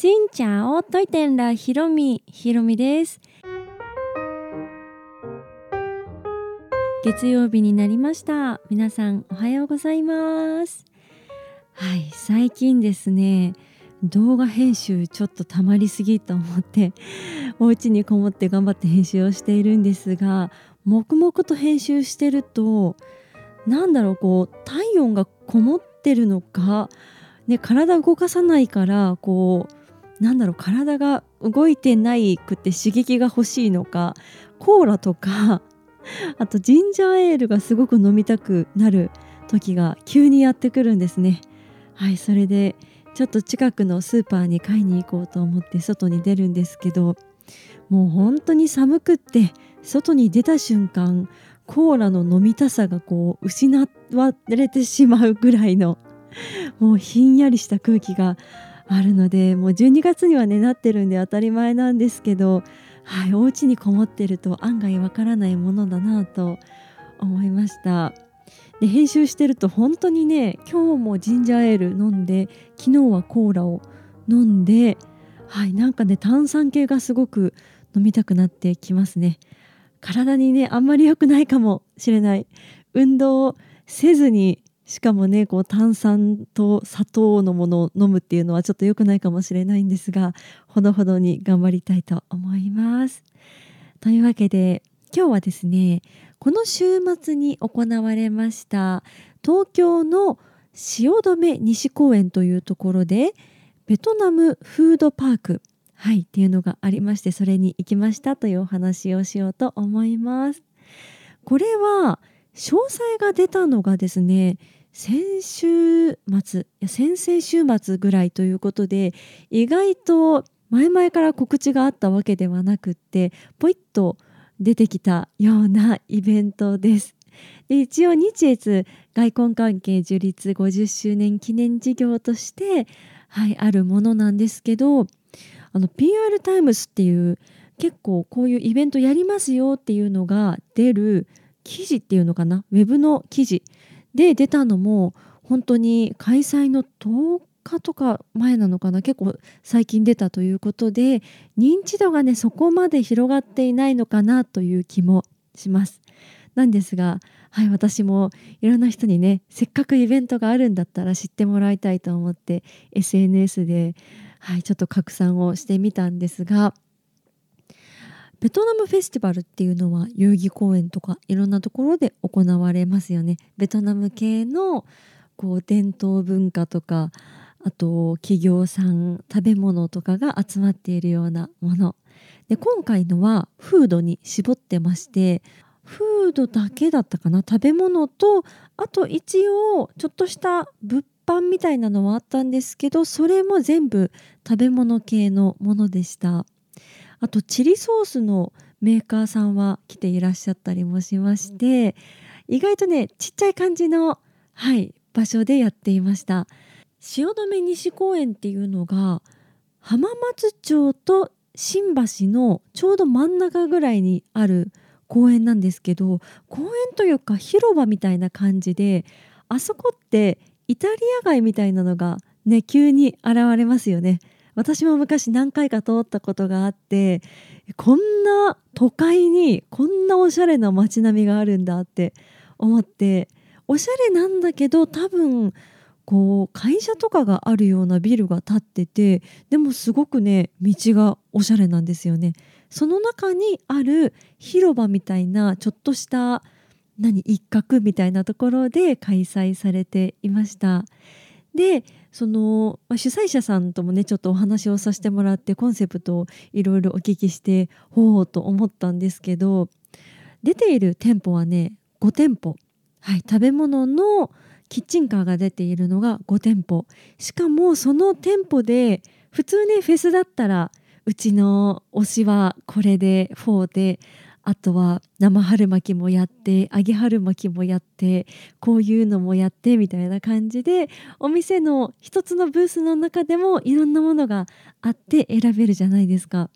しんちゃおといてんらひろみ。ひろみです。月曜日になりました。皆さんおはようございます。はい最近ですね動画編集ちょっとたまりすぎと思ってお家にこもって頑張って編集をしているんですが黙々と編集してるとなんだろうこう体温がこもってるのか、ね、体動かさないからこうなんだろう体が動いてないくて刺激が欲しいのかコーラとか あとジンジャーエールがすごく飲みたくなる時が急にやってくるんですね。はいそれでちょっと近くのスーパーに買いに行こうと思って外に出るんですけどもう本当に寒くって外に出た瞬間コーラの飲みたさがこう失われてしまうぐらいのもうひんやりした空気があるのでもう12月にはねなってるんで当たり前なんですけど、はい、お家にこもってると案外わからないものだなと思いました。で編集してると本当にね今日もジンジャーエール飲んで昨日はコーラを飲んではいなんかね炭酸系がすごく飲みたくなってきますね体にねあんまり良くないかもしれない運動をせずにしかもねこう炭酸と砂糖のものを飲むっていうのはちょっと良くないかもしれないんですがほどほどに頑張りたいと思います。というわけで今日はですねこの週末に行われました東京の汐留西公園というところでベトナムフードパークはいっていうのがありましてそれに行きましたというお話をしようと思います。これは詳細が出たのがですね先週末いや先々週末ぐらいということで意外と前々から告知があったわけではなくってポイッと出てきたようなイベントです。で一応日越外交関係樹立50周年記念事業として、はい、あるものなんですけどあの PR タイムスっていう結構こういうイベントやりますよっていうのが出る記事っていうのかな？ウェブの記事で出たのも本当に開催の10日とか前なのかな結構最近出たということで認知度がねそこまで広がっていないのかなという気もします。なんですが、はい、私もいろんな人にねせっかくイベントがあるんだったら知ってもらいたいと思って SNS で、はい、ちょっと拡散をしてみたんですがベトナムフェスティバルっていうのは代々木公園とかいろんなところで行われますよね。ベトナム系のこう伝統文化とかあと企業さん食べ物とかが集まっているようなもの。で今回のはフードに絞ってましてフードだけだったかな？食べ物とあと一応ちょっとした物販みたいなのはあったんですけどそれも全部食べ物系のものでした。あとチリソースのメーカーさんは来ていらっしゃったりもしまして意外とねちっちゃい感じのはい場所でやっていました汐留西公園っていうのが浜松町と新橋のちょうど真ん中ぐらいにある公園なんですけど公園というか広場みたいな感じであそこってイタリア街みたいなのがね急に現れますよね。私も昔何回か通ったことがあってこんな都会にこんなおしゃれな街並みがあるんだって思っておしゃれなんだけど多分こう会社とかがあるようなビルが建っててでもすごくね道がおしゃれなんですよね。その中にある広場みたいなちょっとした何一角みたいなところで開催されていました。でその、主催者さんともねちょっとお話をさせてもらってコンセプトをいろいろお聞きしてほうと思ったんですけど出ている店舗はね5店舗、はい、食べ物のキッチンカーが出ているのが5店舗。しかもその店舗で普通ねフェスだったらうちの推しはこれで4であとは生春巻きもやって揚げ春巻きもやってこういうのもやってみたいな感じでお店の一つのブースの中でもいろんなものがあって選べるじゃないですか。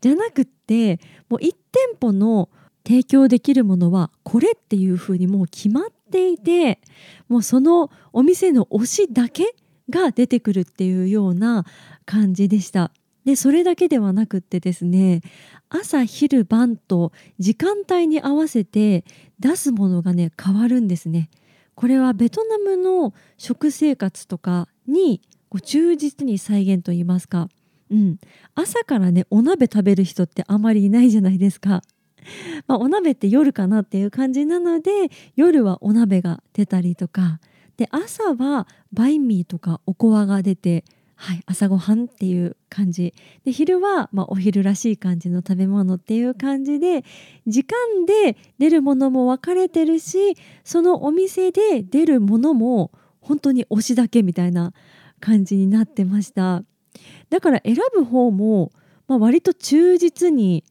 じゃなくってもう1店舗の提供できるものはこれっていうふうにもう決まっていてもうそのお店の推しだけが出てくるっていうような感じでした。でそれだけではなくってですね朝昼晩と時間帯に合わせて出すものがね変わるんですね。これはベトナムの食生活とかにこう忠実に再現と言いますか、うん、朝からねお鍋食べる人ってあまりいないじゃないですか。まあ、お鍋って夜かなっていう感じなので夜はお鍋が出たりとかで朝はバインミーとかおこわが出て、はい、朝ごはんっていう感じ。で昼は、まあ、お昼らしい感じの食べ物っていう感じで時間で出るものも分かれてるしそのお店で出るものも本当に推しだけみたいな感じになってました。だから選ぶ方も、まあ、割と忠実に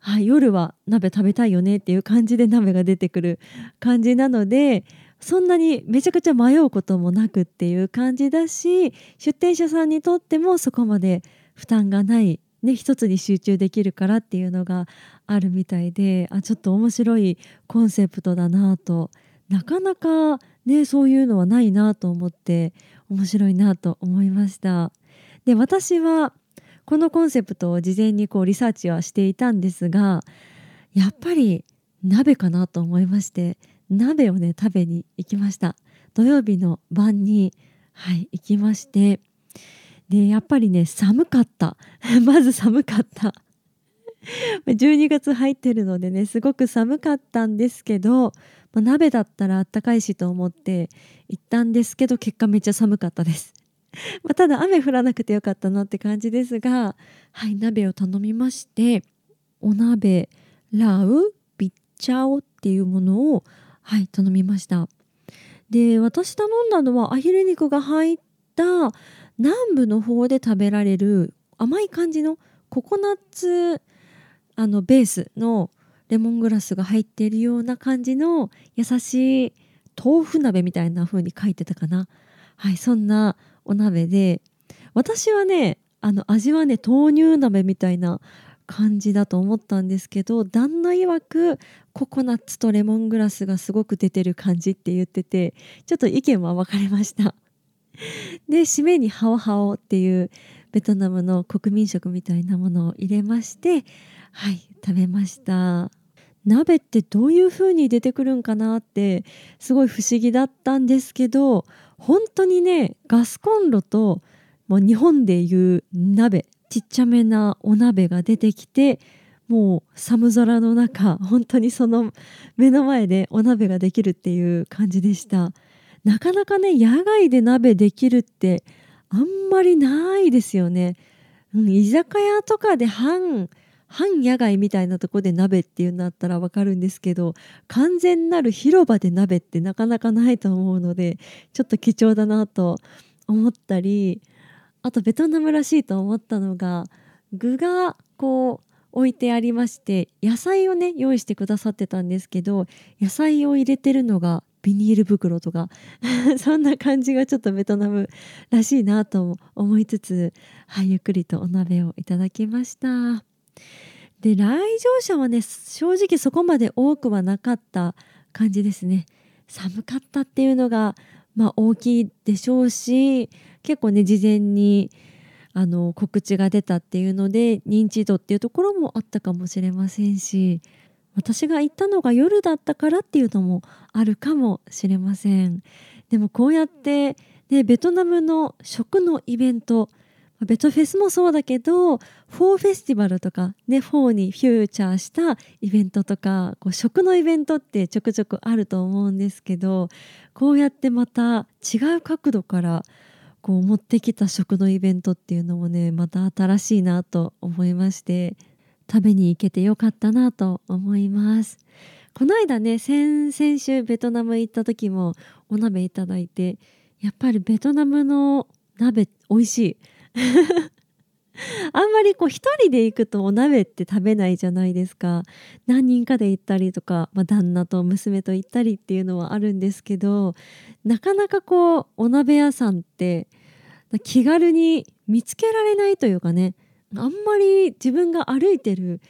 はい、夜は鍋食べたいよねっていう感じで鍋が出てくる感じなのでそんなにめちゃくちゃ迷うこともなくっていう感じだし出店者さんにとってもそこまで負担がない、ね、一つに集中できるからっていうのがあるみたいであちょっと面白いコンセプトだなとなかなかねそういうのはないなと思って面白いなと思いました。で私はこのコンセプトを事前にこうリサーチはしていたんですがやっぱり鍋かなと思いまして鍋をね食べに行きました。土曜日の晩にはい行きましてでやっぱりね寒かった。まず寒かった。12月入ってるのでねすごく寒かったんですけど、まあ、鍋だったらあったかいしと思って行ったんですけど結果めっちゃ寒かったです。ま、ただ雨降らなくてよかったなって感じですがはい鍋を頼みましてお鍋ラウビッチャオっていうものをはい頼みました。で私頼んだのはアヒル肉が入った南部の方で食べられる甘い感じのココナッツあのベースのレモングラスが入っているような感じの優しい豆腐鍋みたいな風に書いてたかな。はいそんなお鍋で私はねあの味はね豆乳鍋みたいな感じだと思ったんですけど旦那曰くココナッツとレモングラスがすごく出てる感じって言っててちょっと意見は分かれました。で締めにハオハオっていうベトナムの国民食みたいなものを入れましてはい食べました。鍋ってどういう風に出てくるんかなってすごい不思議だったんですけど本当にねガスコンロともう日本でいう鍋ちっちゃめなお鍋が出てきてもう寒空の中本当にその目の前でお鍋ができるっていう感じでした。なかなかね野外で鍋できるってあんまりないですよね、うん、居酒屋とかで半半野外みたいなとこで鍋っていうんだったらわかるんですけど完全なる広場で鍋ってなかなかないと思うのでちょっと貴重だなと思ったりあとベトナムらしいと思ったのが具がこう置いてありまして野菜をね用意してくださってたんですけど野菜を入れてるのがビニール袋とか そんな感じがちょっとベトナムらしいなと思いつつ、はい、ゆっくりとお鍋をいただきました。で来場者はね正直そこまで多くはなかった感じですね寒かったっていうのがまあ大きいでしょうし結構ね事前にあの告知が出たっていうので認知度っていうところもあったかもしれませんし私が行ったのが夜だったからっていうのもあるかもしれません。でもこうやって、ね、ベトナムの食のイベントベトフェスもそうだけどフォーフェスティバルとかねフォーにフィーチャーしたイベントとかこう食のイベントってちょくちょくあると思うんですけどこうやってまた違う角度からこう持ってきた食のイベントっていうのもねまた新しいなと思いまして食べに行けてよかったなと思います。この間ね先々週ベトナム行った時もお鍋いただいてやっぱりベトナムの鍋美味しい。あんまりこう一人で行くとお鍋って食べないじゃないですか。何人かで行ったりとか、まあ、旦那と娘と行ったりっていうのはあるんですけどなかなかこうお鍋屋さんって気軽に見つけられないというかねあんまり自分が歩いてる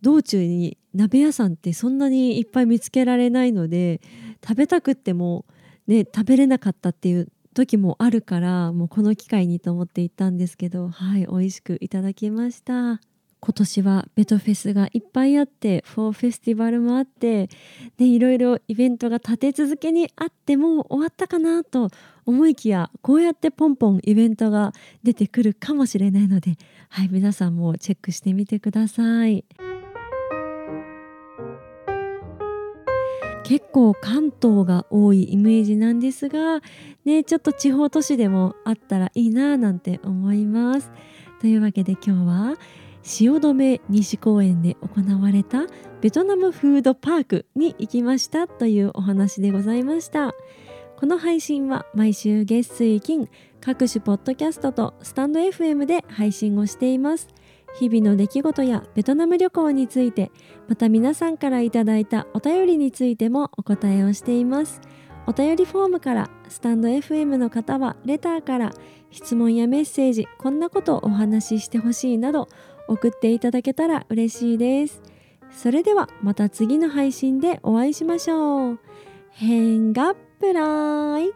道中に鍋屋さんってそんなにいっぱい見つけられないので食べたくってもね食べれなかったっていう時もあるからもうこの機会にと思って行ったんですけどはい美味しくいただきました。今年はベトフェスがいっぱいあってフォーフェスティバルもあってでいろいろイベントが立て続けにあってもう終わったかなと思いきやこうやってポンポンイベントが出てくるかもしれないのではい皆さんもチェックしてみてください。結構関東が多いイメージなんですが、ね、ちょっと地方都市でもあったらいいななんて思います。というわけで今日は汐留西公園で行われたベトナムフードパークに行きましたというお話でございました。この配信は毎週月水金各種ポッドキャストとスタンド FM で配信をしています。日々の出来事やベトナム旅行についてまた皆さんからいただいたお便りについてもお答えをしていますお便りフォームからスタンド FM の方はレターから質問やメッセージこんなことをお話ししてほしいなど送っていただけたら嬉しいですそれではまた次の配信でお会いしましょう。変がプライ